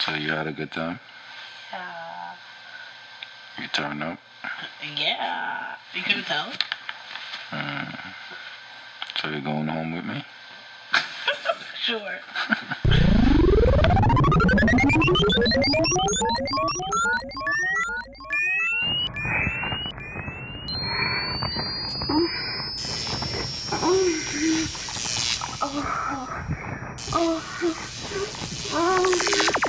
So you had a good time? Yeah. You turned up? Yeah. You couldn't tell? Uh, so you're going home with me? sure. Oh. Oh. Oh. oh, oh.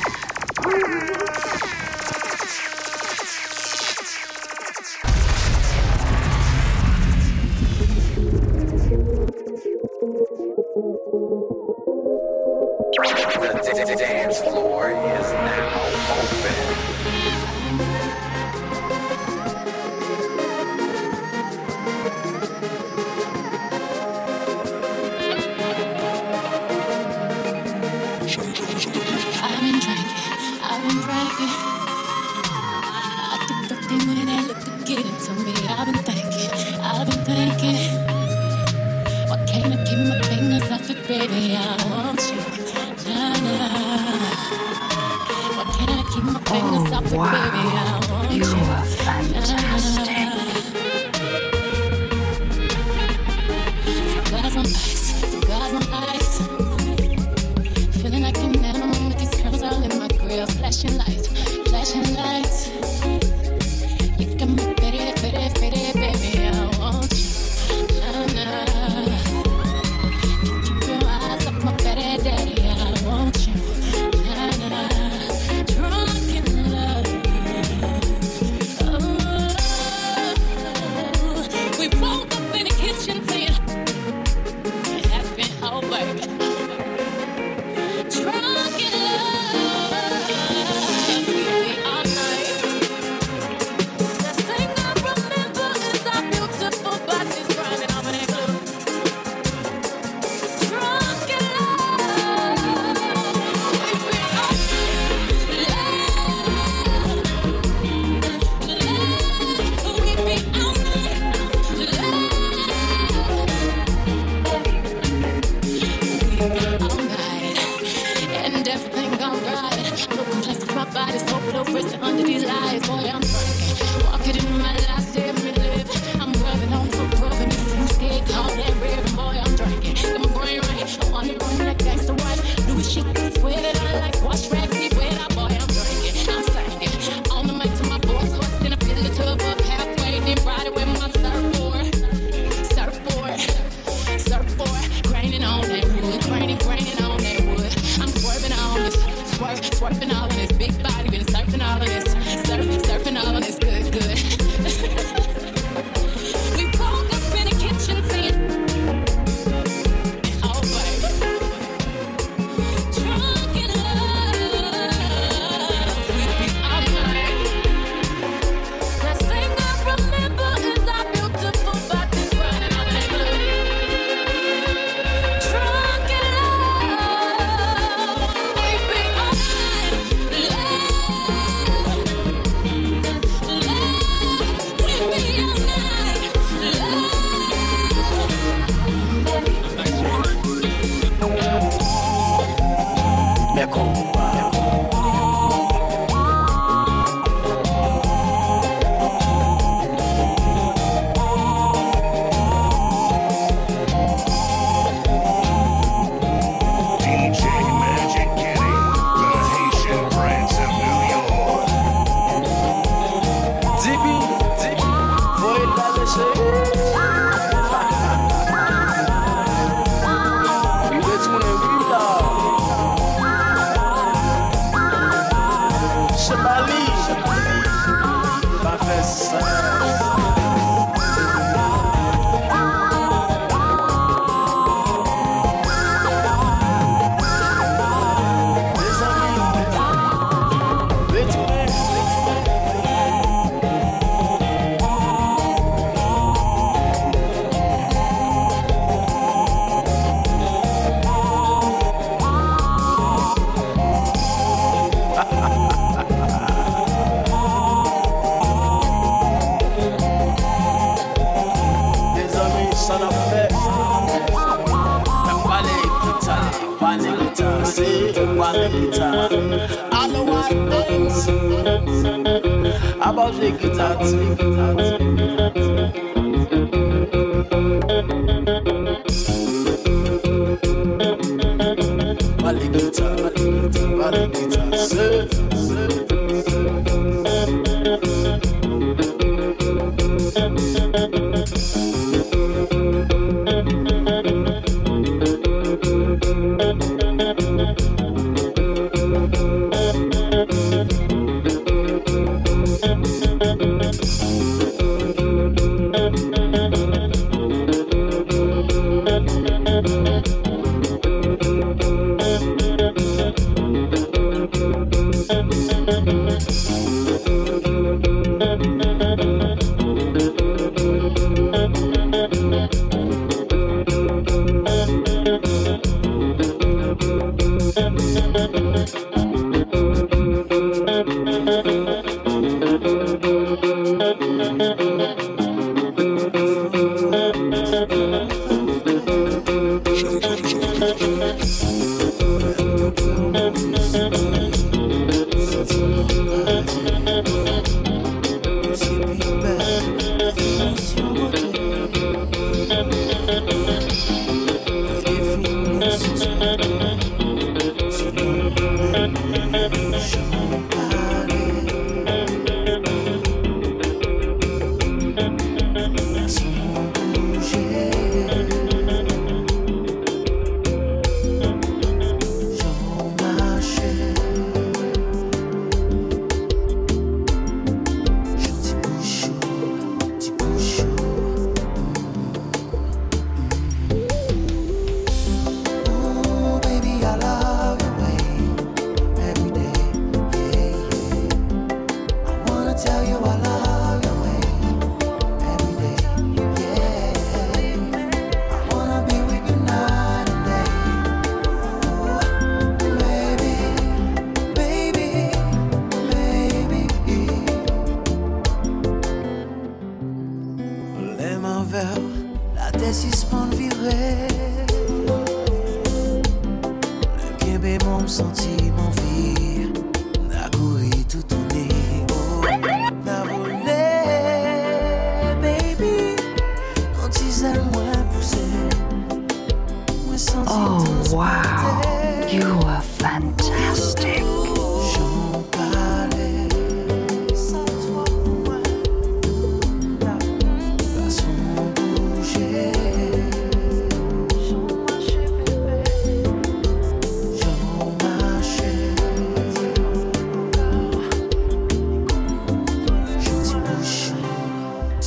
The dance floor is now.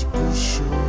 пусть пущу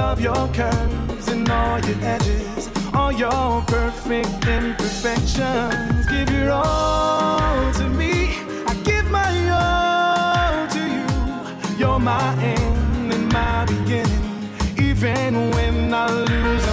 love your curves and all your edges, all your perfect imperfections. Give your all to me, I give my all to you. You're my end and my beginning, even when I lose.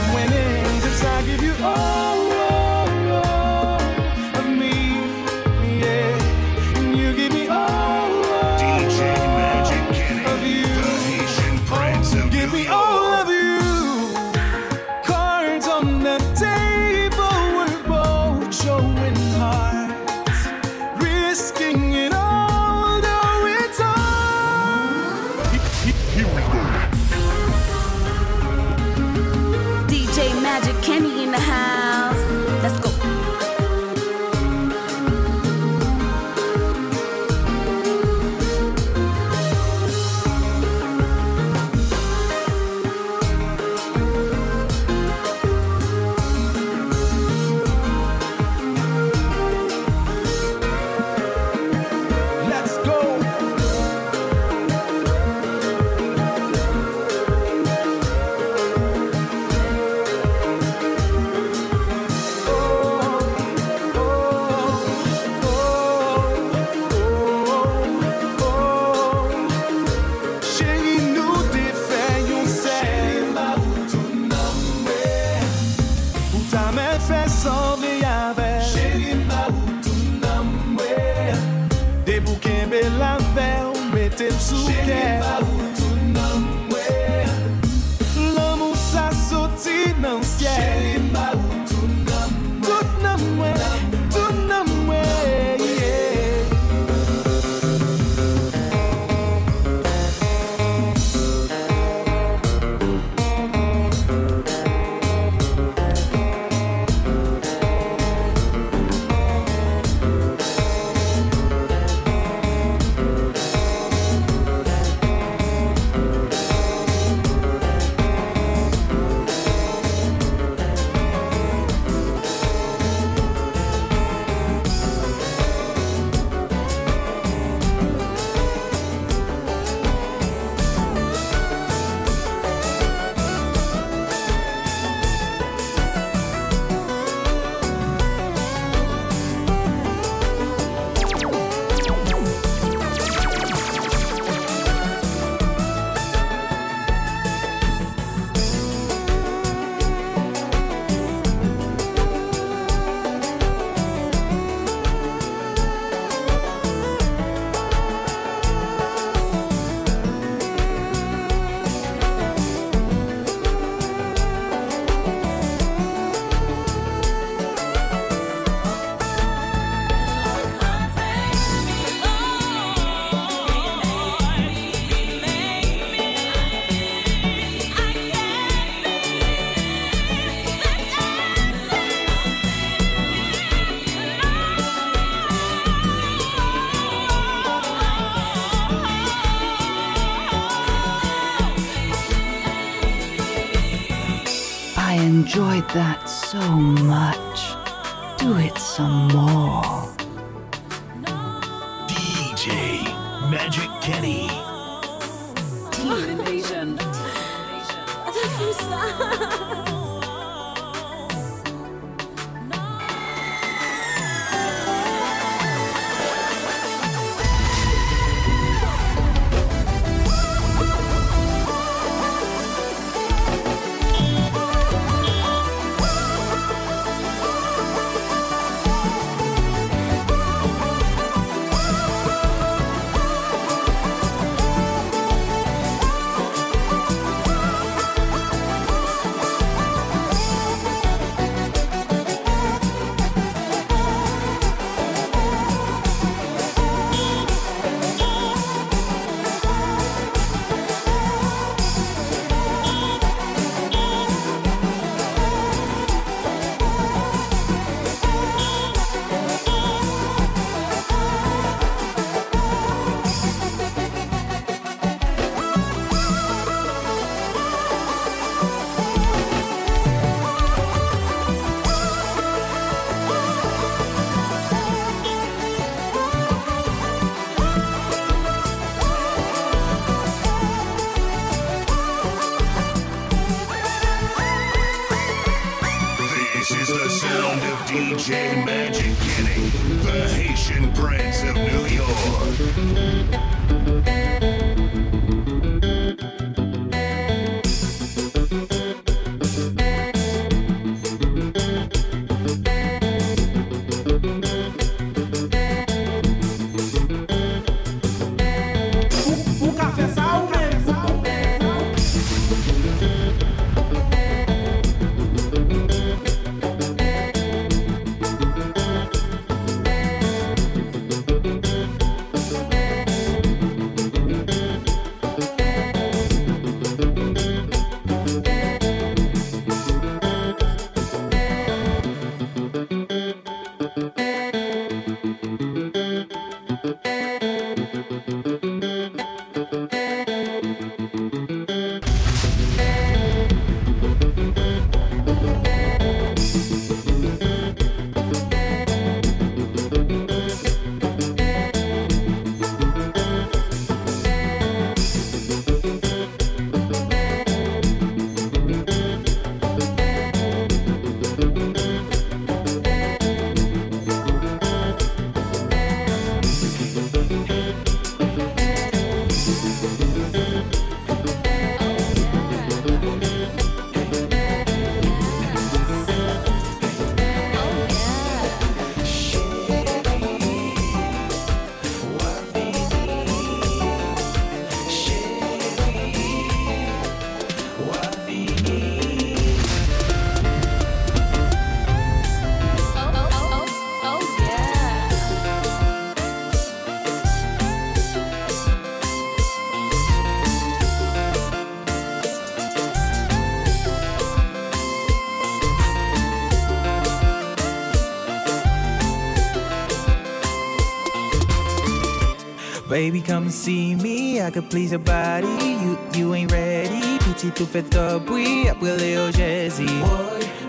Baby, come see me, I could please your body. You, you ain't ready. Petit tout fait top, oui, après Léo Jazzy.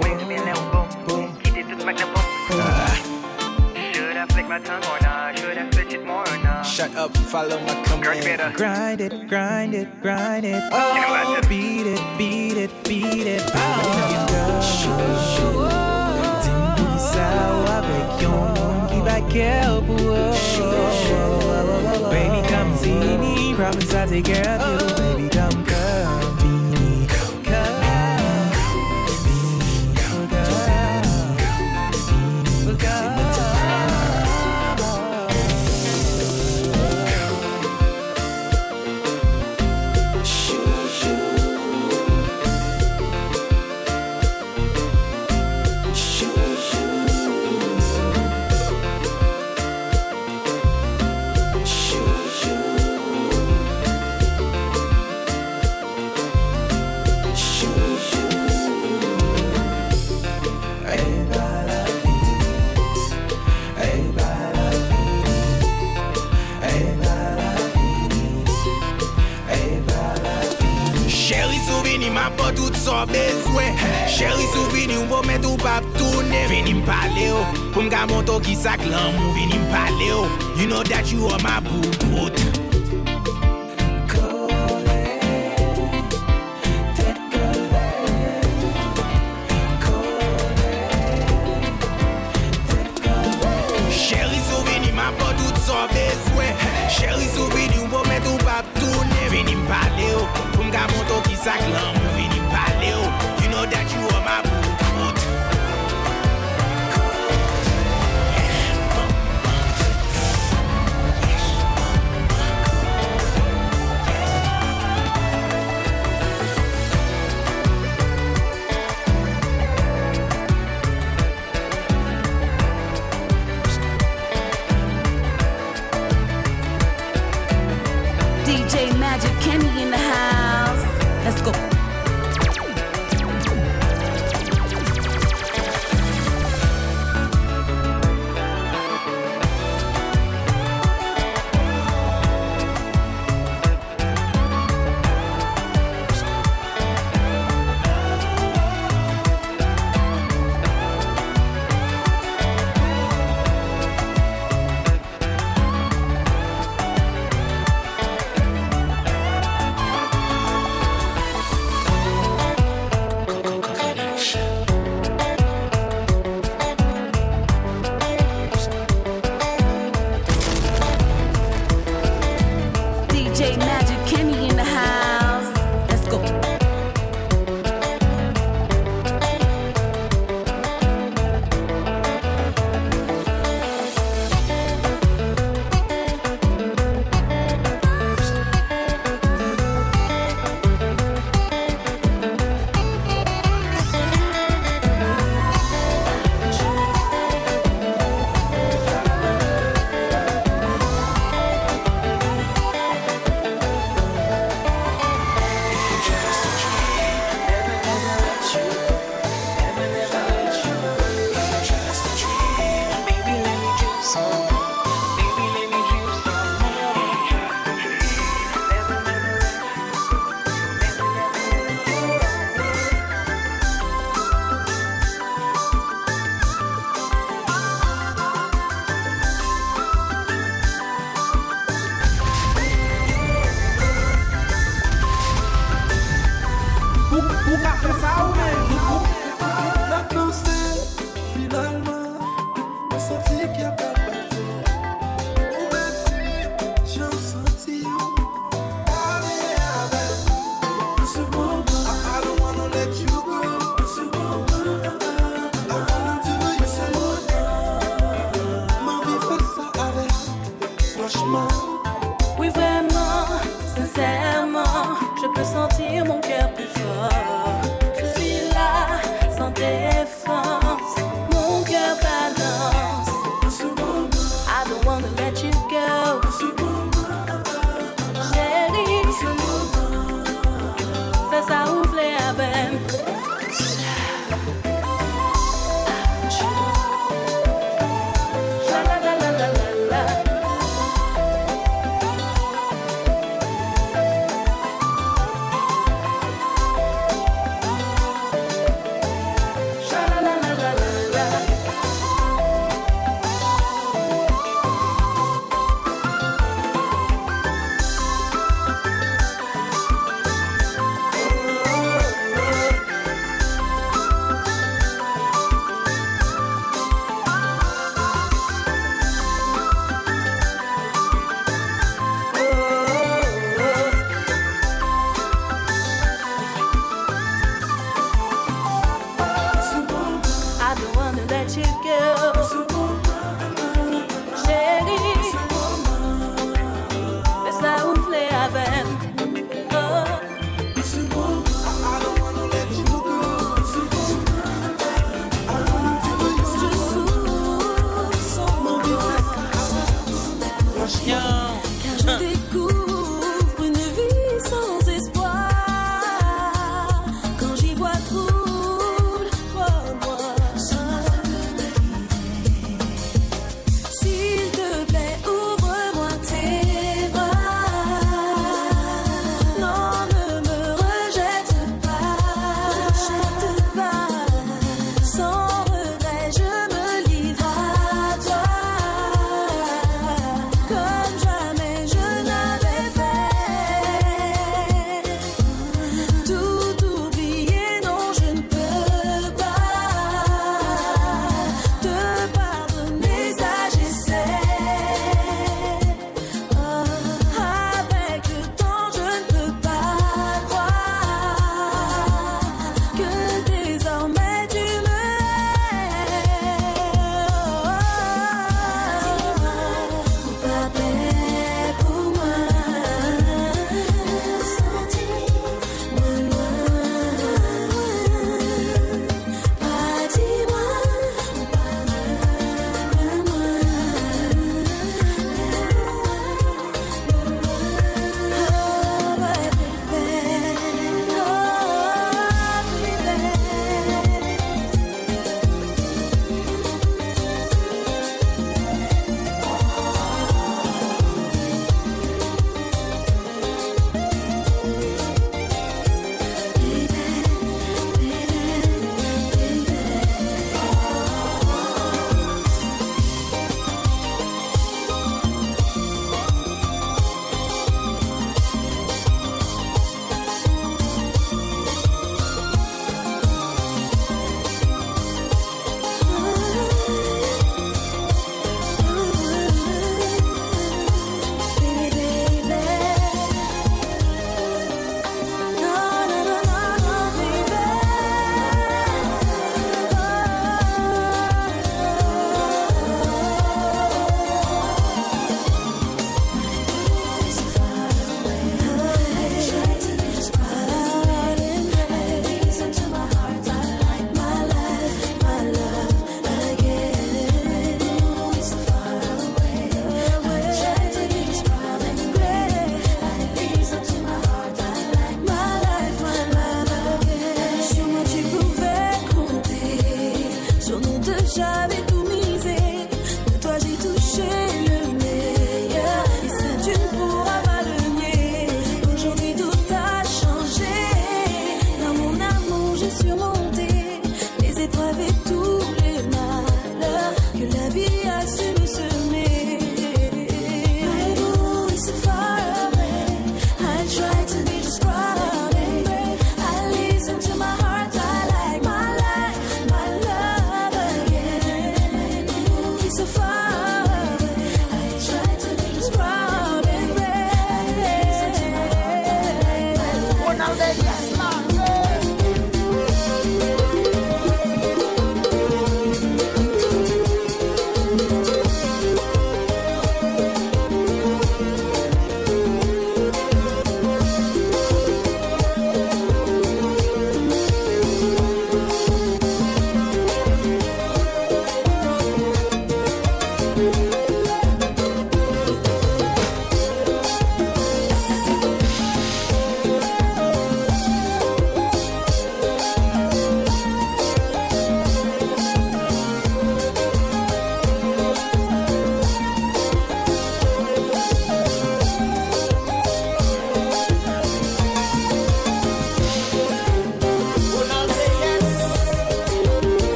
Wait a minute, boom, boom. Qui did this magna boom? Should I flick my tongue or not? Should I switch it more or not? Shut up, follow my command. Grind it, grind it, grind it. Oh, beat it, beat it, beat it. Oh, Dis-moi ça avec yon monde qui va cœur pour take care of you. Baby, monto ki sak lan mou vini m pale yo. You know that you are my boo.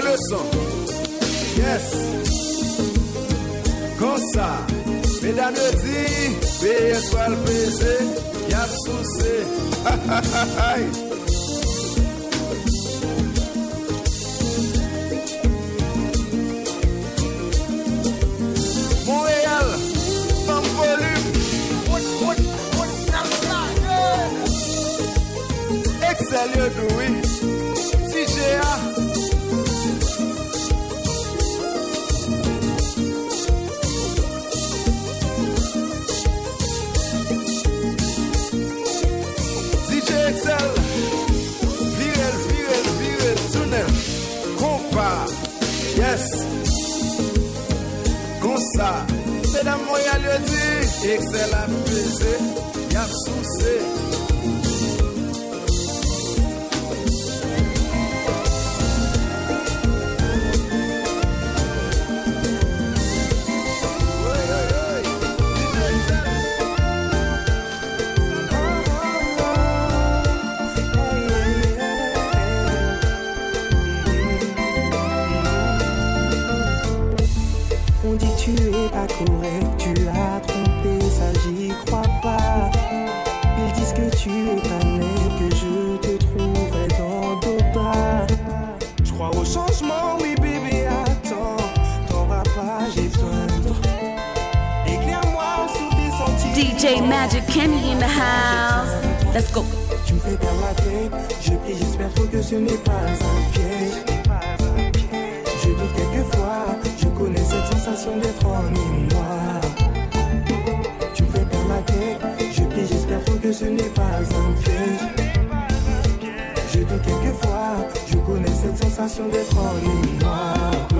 Leçon. Yes. Comme ça. Mesdames le dit, paye soit le baiser, y'a souci. Montréal, C'est dans moi, y a le dit. Excellent, plaisir, y a le. Tu me fais perdre la je prie, j'espère trop que ce n'est pas un piège. Je doute quelquefois, je connais cette sensation d'être en moi. Tu me fais perdre la je prie, j'espère que ce n'est pas un piège. Je doute quelquefois, je connais cette sensation d'être en moi.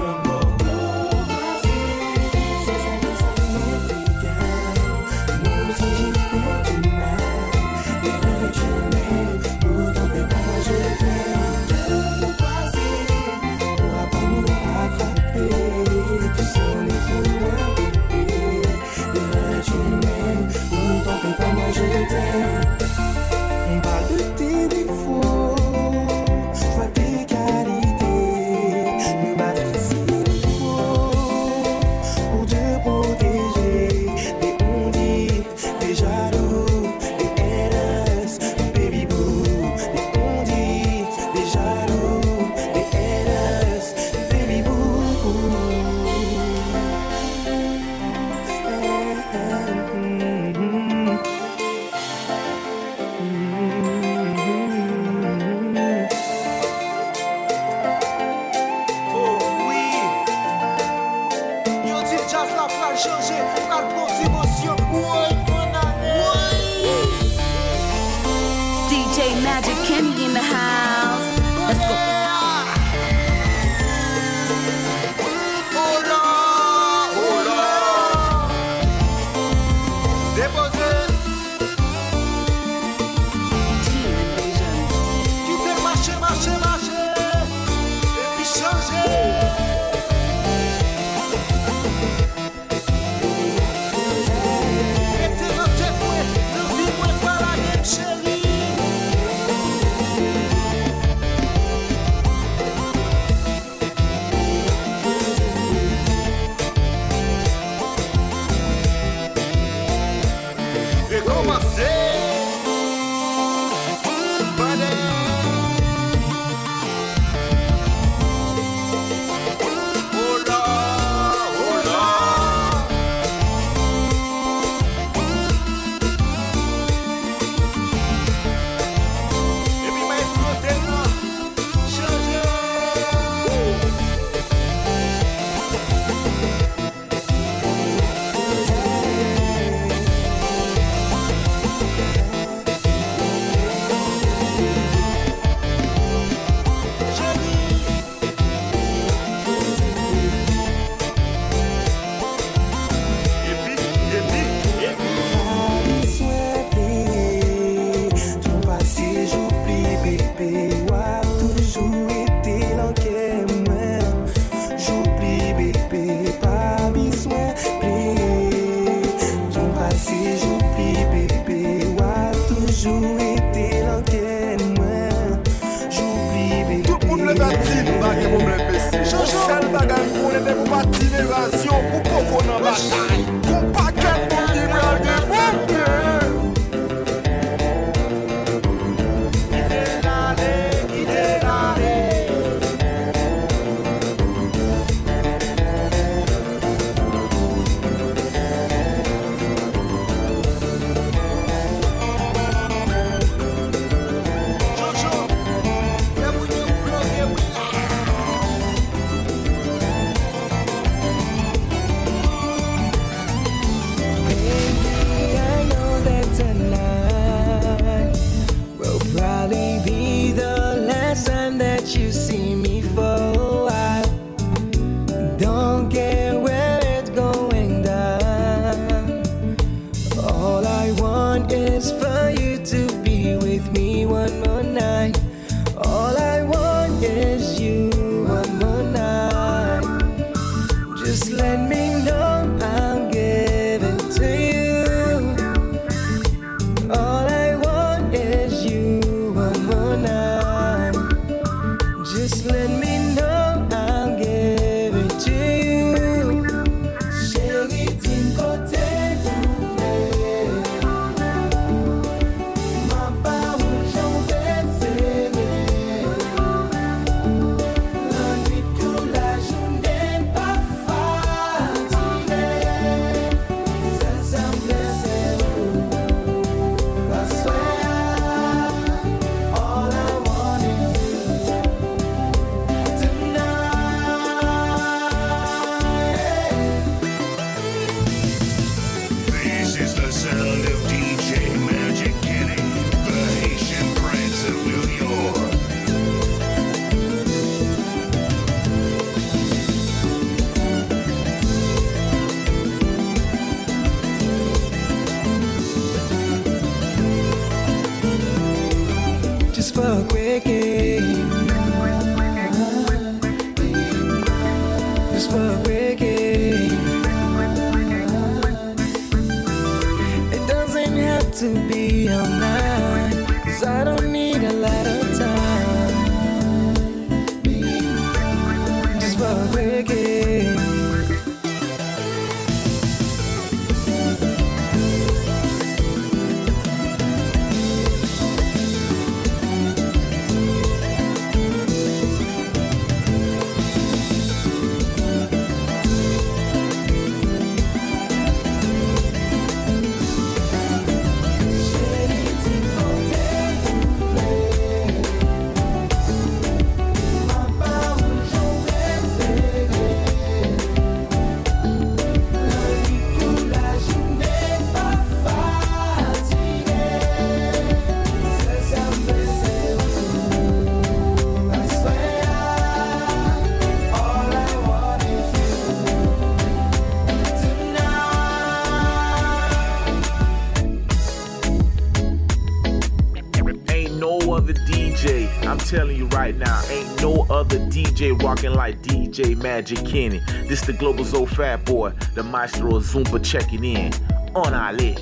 Telling you right now, ain't no other DJ rocking like DJ Magic Kenny. This the Global Zo Fat Boy, the Maestro of Zumba checking in. On Ali.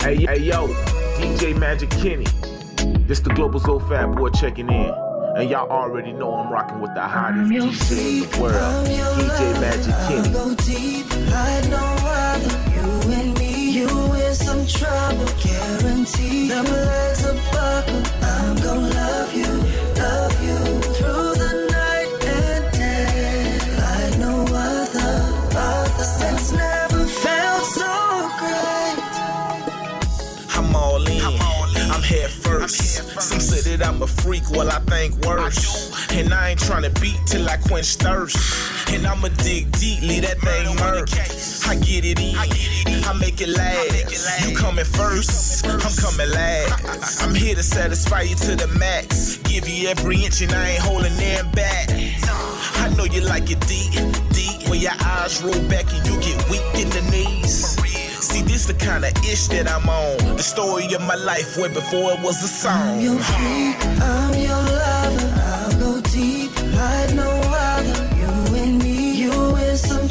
Hey, hey yo, DJ Magic Kenny. This the Global Zo Fat Boy checking in. And y'all already know I'm rocking with the hottest DJ in the world, DJ Magic Kenny. Go deep, hide no. You and me, you in some trouble, guaranteed. Double legs a buckle, I'm gonna love you, love you through the night and day, like no other. Other sex never felt so great. I'm all in. I'm head first. Some say that I'm a freak, well, I think worse. And I ain't tryna beat till I quench thirst. And I'ma dig deep, leave that thing murk. I get it in, I make it last. You coming first, I'm coming last. I'm here to satisfy you to the max. Give you every inch and I ain't holding them back. I know you like it deep, deep. When your eyes roll back and you get weak in the knees. See, this the kind of ish that I'm on. The story of my life way before it was a song. I'm your freak, I'm your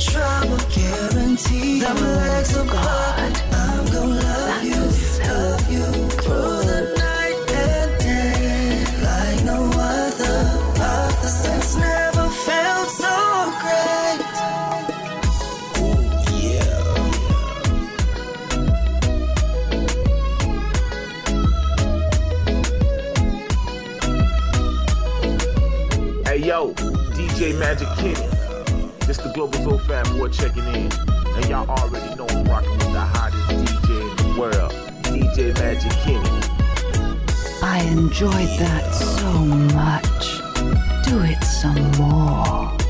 trouble, guaranteed. Now my legs apart. I'm gonna love you, love you through the night and day. Like no other, never felt so great. Yeah. Hey yo, DJ Magic Kitty. Global Soul Fat Boy checking in. And y'all already know I'm rocking with the hottest DJ in the world. DJ Magic Kenny. I enjoyed that so much. Do it some more.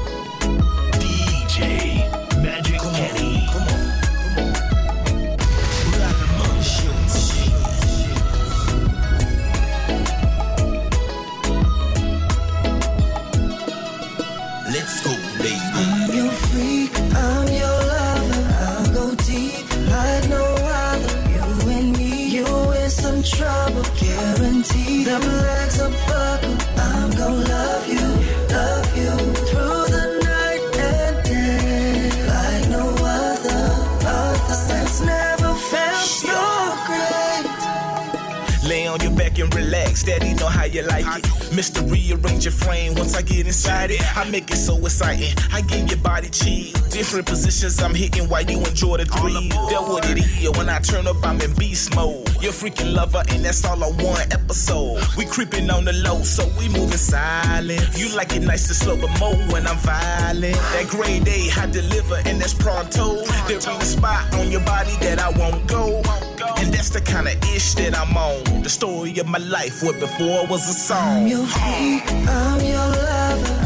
You like it. Mr. Rearrange your frame once I get inside it. I make it so exciting. I give your body chill. Different positions I'm hitting while you enjoy the thrill. That what it is. When I turn up, I'm in beast mode. You're freaking lover, and that's all I want. episode. We creeping on the low, so we moving silent. You like it nice and slow, but more when I'm violent. That grade A, I deliver, and that's pronto. There ain't a spot on your body that I won't go. And that's the kind of ish that I'm on. The story of my life, where before was a song. I'm your I'm your lover.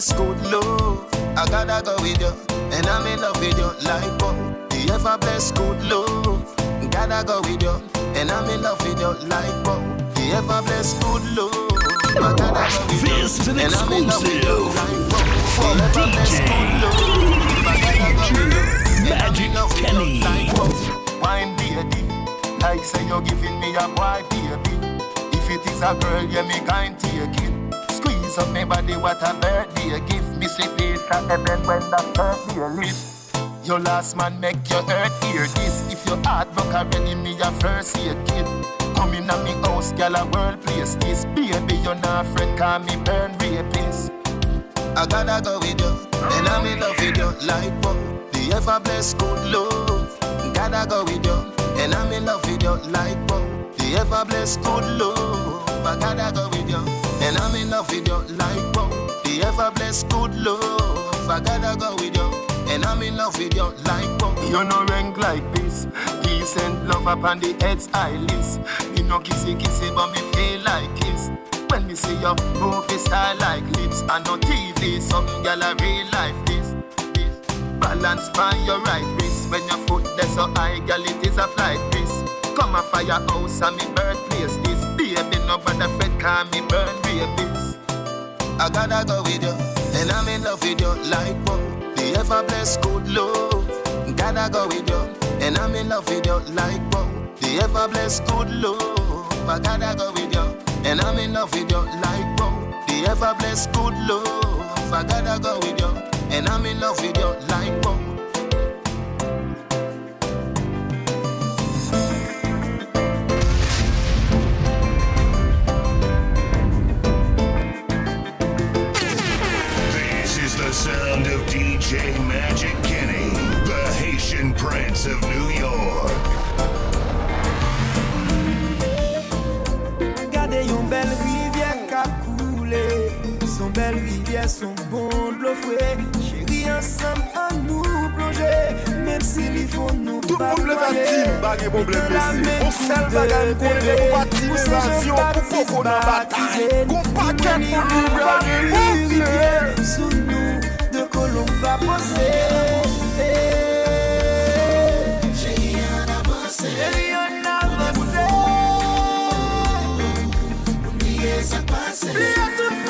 The ever blessed good love. I gotta go with you, and I'm in love with you like wow. The ever blessed good love. Gotta go with you, and I'm in love with you like wow. The ever blessed good love. This is an exclusive from DJ Magic Kenny. Wine baby, like say you're giving me a boy baby. If it is a girl, yeah me kind take it. Squeeze up my body, what a birthday gift. Me this at heaven when the birthday lift. Your last man make your hurt hear this. If your heart broke already, me a first aid kid. Come in at me house, gal a world place this. Baby, you're not afraid, call me burn rapist. I gotta go with you, and I'm in love with you like what? The ever blessed good love. Gotta go with you, and I'm in love with you like what? The ever blessed good love. I gotta go with you, and I'm in love with you like what? The ever blessed good love. I gotta go with you, and I'm in love with you like what? You no rank like this. Peace and love upon the head's eye list. You know kissy kissy, but me feel like kiss. When me see your movie style like lips and no TV, some gal a real life this. this. Balance by your right wrist when your foot there so high, gal it is a flight risk. Come a firehouse and me birthplace this. Baby, no bother fret, call me burn rapist. I gotta go with you, and I'm in love with you like what? The ever blessed good love. Gotta go with you, and I'm in love with you like what? The ever blessed good love. I gotta go with you, and I'm in love with you like what? The ever blessed good love. I gotta go with you, and I'm in love with you like what? J. Magic Kenny, the Haitian Prince of New York. Gardez une belle rivière qui coule, son belle rivière, son bon l'eau Chérie, ensemble à nous plonger, même s'il faut nous Tout le monde le pour nous, loun pa pose Che yon avose Che yon avose Oubliye sa pase Oubliye tout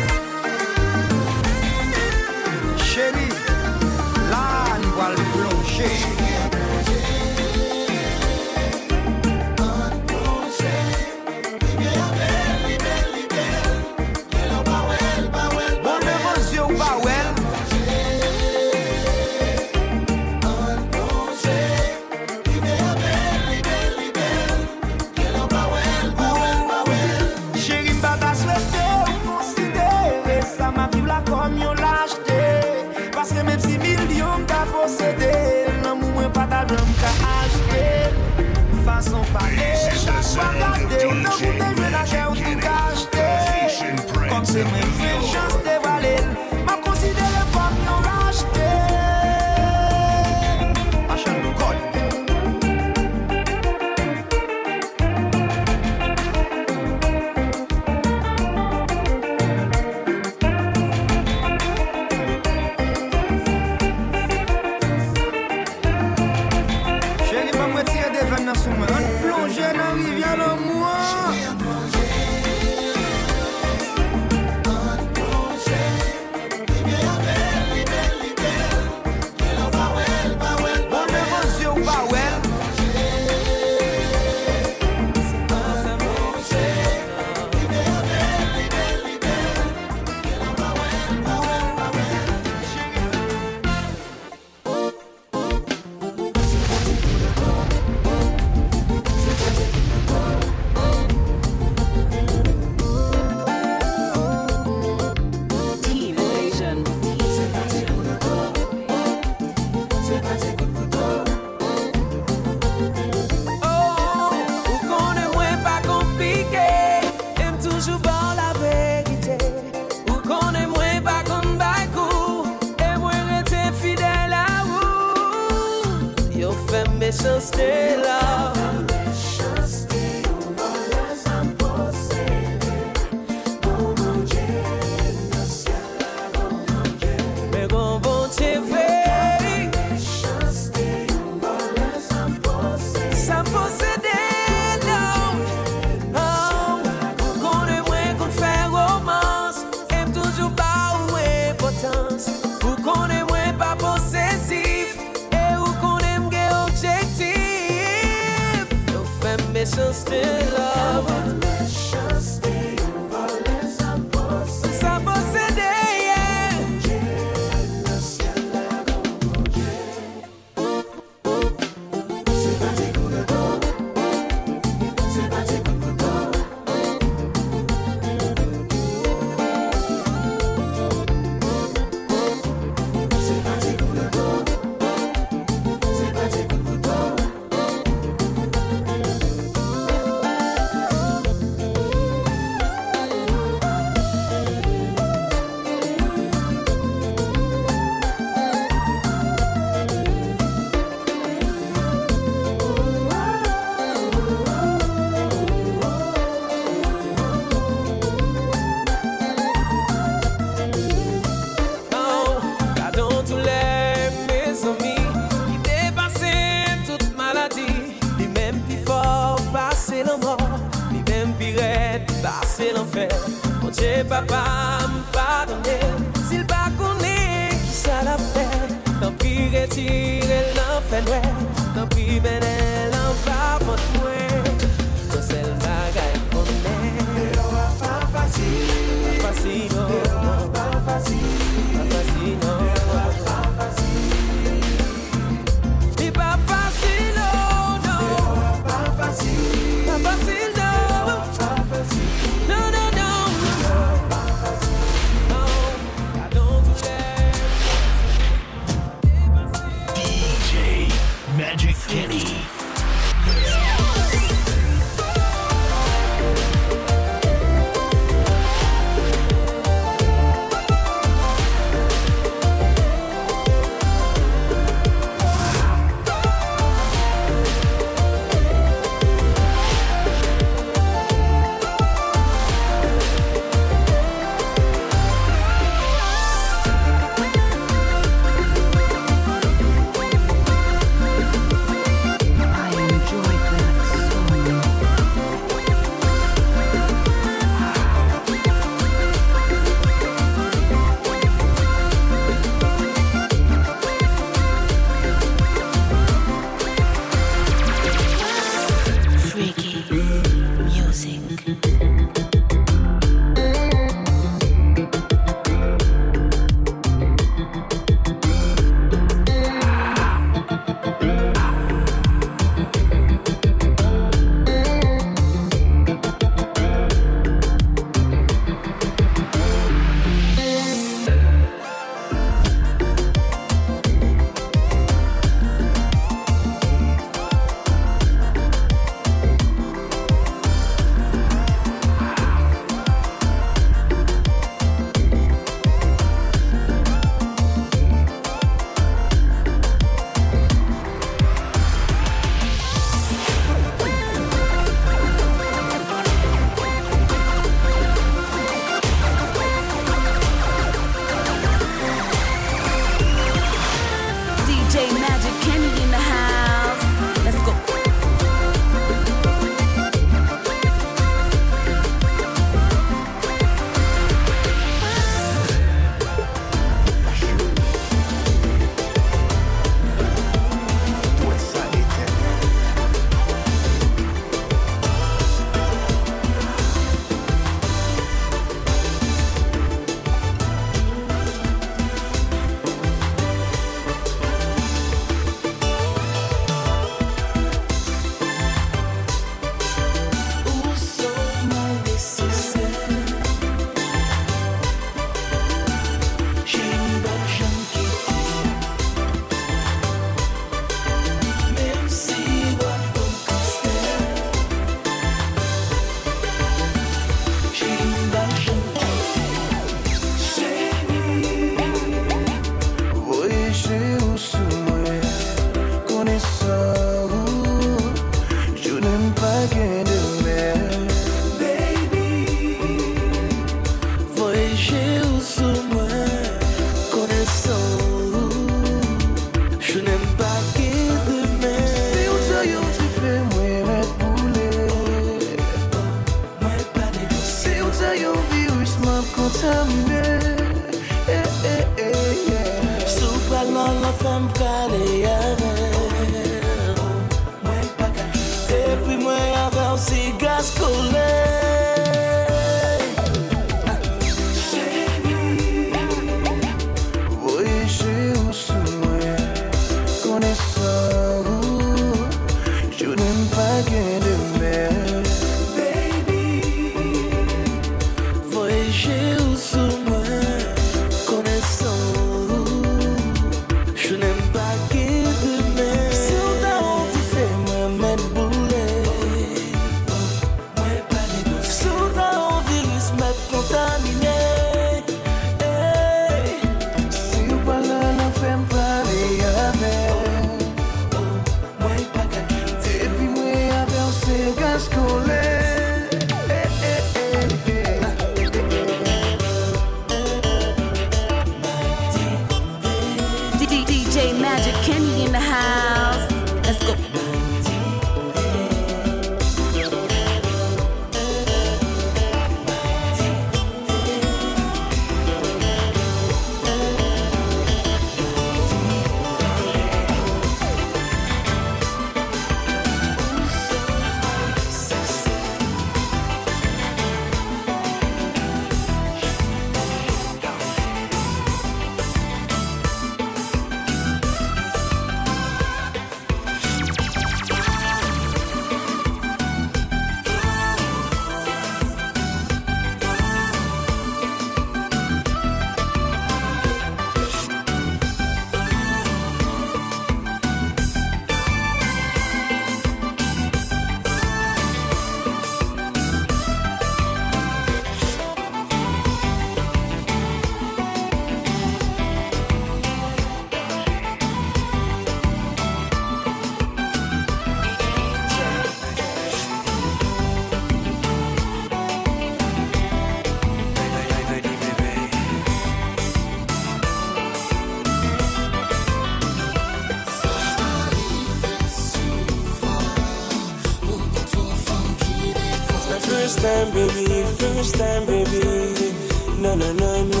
this time, baby. No, no, no, no.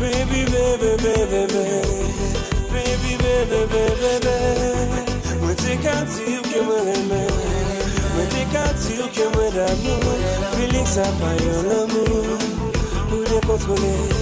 Baby, baby, baby, baby, baby, baby, baby. When take out to you, came with me. When take out to you, came with me. Feelings are by your love. Who they control it?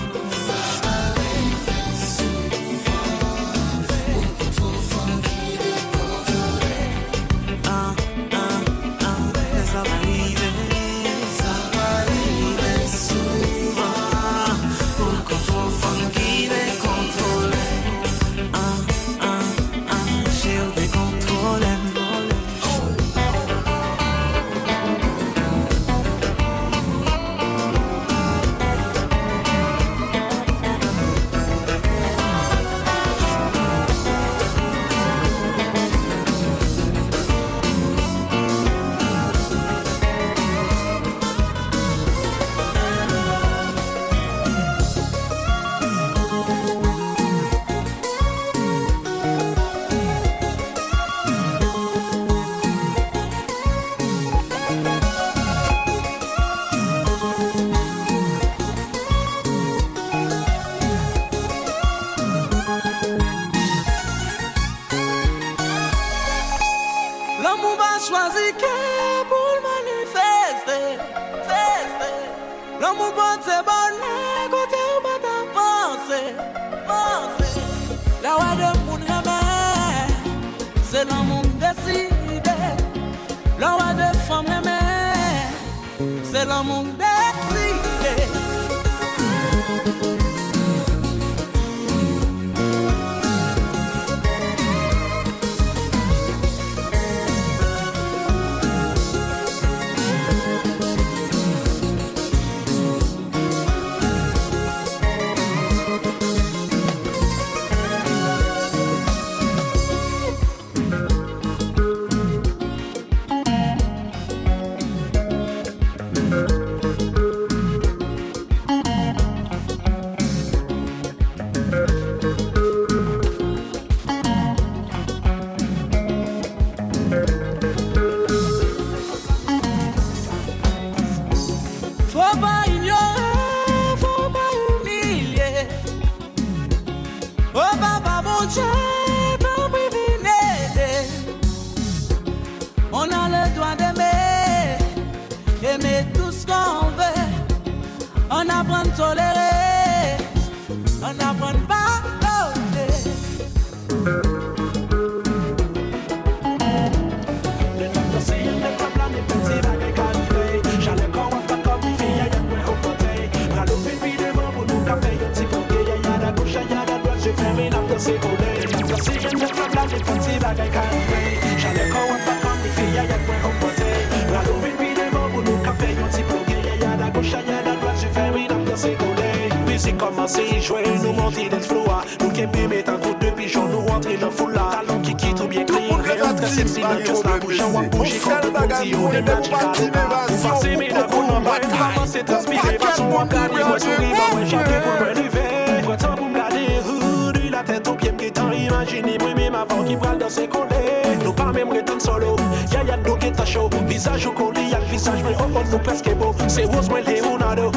pou preske bo Se mwen Leonardo,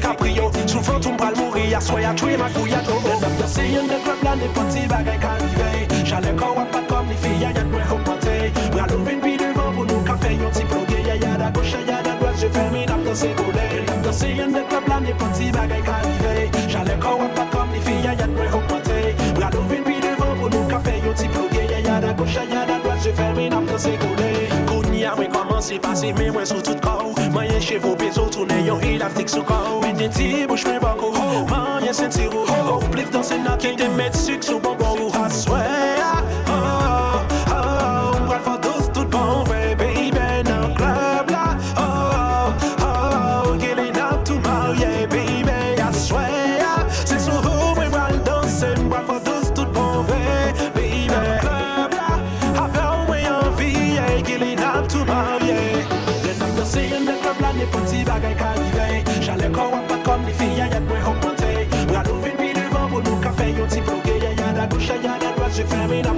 Caprio Sou fantoum pral mouri, aswe ya twe makou ya do Nen ap yon de klop lan, e poti bagay ka rive Jale kon wap pat kom li fiya yon mwen kompante Bralou vin pi devan pou nou ka fe yon ti ploge Ya ya da goche, ya da doaz, je ferme nap dan se gole Nen ap yase yon de klop lan, e poti bagay ka rive kon wap pat kom yon mwen kompante vin pi devan pou nou ka fe yon ti Ya ya da goche, je ferme nap Kouni a mwen mwen sou tout chevaux peso Tourneyon il aftik sou kao Men den ti bouch bako Man sen Ou plif dans sen de met suk sou ou aswe Oh, oh, mwen tout bon Ve baby nan klub la Oh, oh, nan tou mal baby aswe Se sou ho mwen danse Mwen tout bon Ve baby nan klub la Ave mwen nan tou mal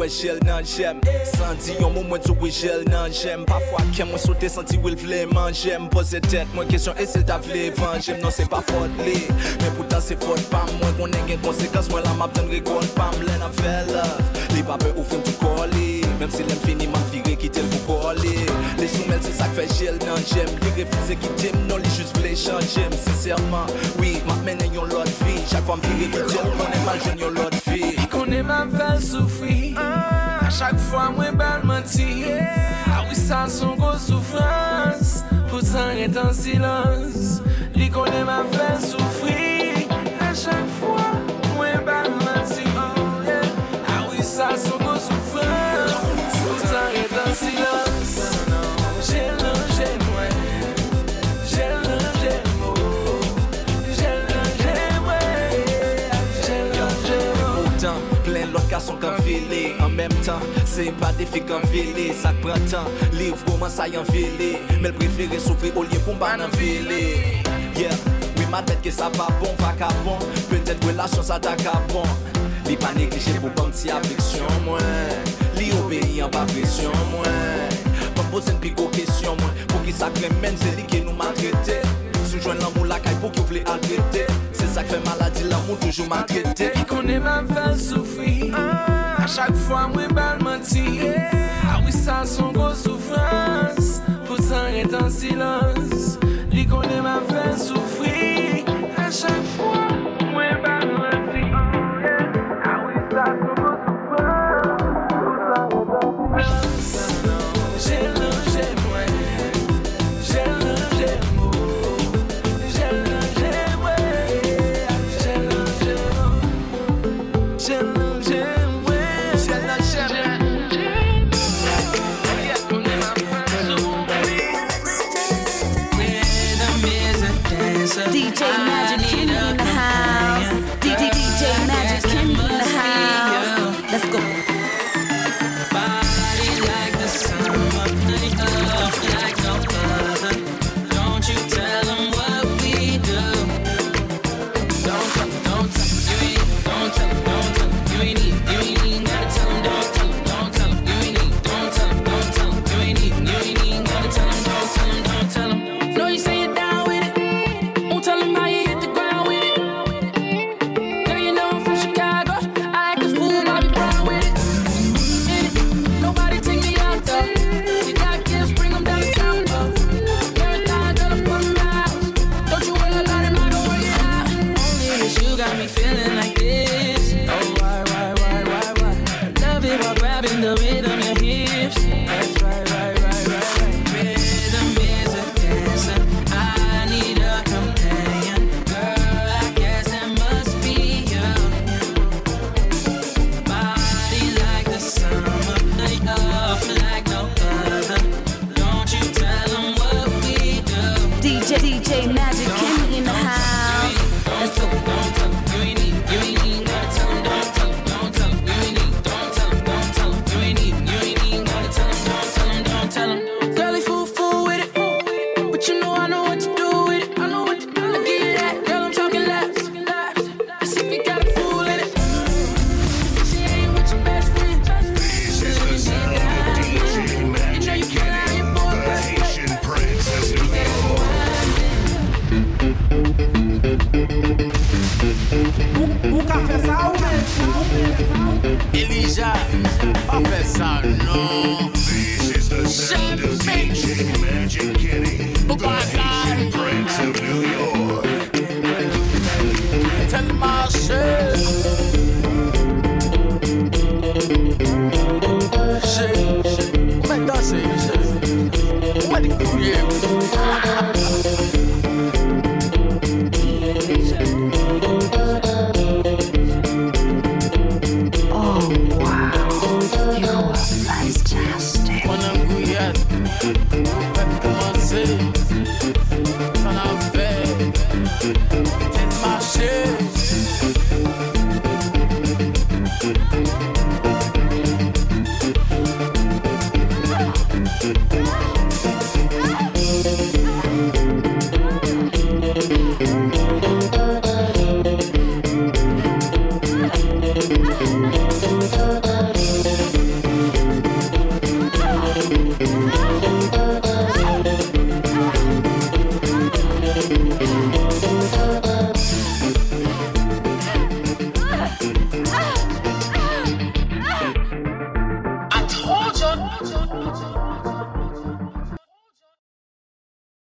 wè jel nan jem Sandi yon moun mwen tou wè jel nan jem Pafwa kem mwen sote santi wè vle man jem Pose tet mwen kesyon e esil ta vle van jem Non se pa fote li, men poutan se fote pam Mwen. Konen gen konsekans mwen la map ten rekon pam. Lè nan fè love, li pa pe ou fin tou koli. Mem si lem fini man fire ki tel pou koli Li soumel se sak fe jel nan jem Li refize ki jem Non li jus vle chan jem oui, map menen yon lot fi Chak fwa m fire ki tel konen mal jen yon lot fi Konen ma fel soufri A chak fwa mwen bal manti A wisa son go soufrans Poutan et en silans Li konen ma fel soufri C'est pas difficile qu'en vélé, ça prend temps. L'évou commence à y en vélé. Mais le préféré souffrir au lieu pour pas en vélé. Yeah, oui, ma tête que ça va bon, va capon. Peut-être que la chance attaque à bon. L'y pas néglige pour pas me t'y affliction, moi. En pas pression, moi. Pas me poser une pico question, moi. Pour qui ça crème, c'est l'y qui nous m'a traité. Soujoigne l'amour la caille pour qui vous voulez arrêter. C'est ça qui fait maladie, l'amour toujours m'a traité. Qui connaît souffrir. Hein. chak fwa mwen bal manti A ah wisa son go soufrans Poutan etan silans Li konen ma ven soufri A chak fwa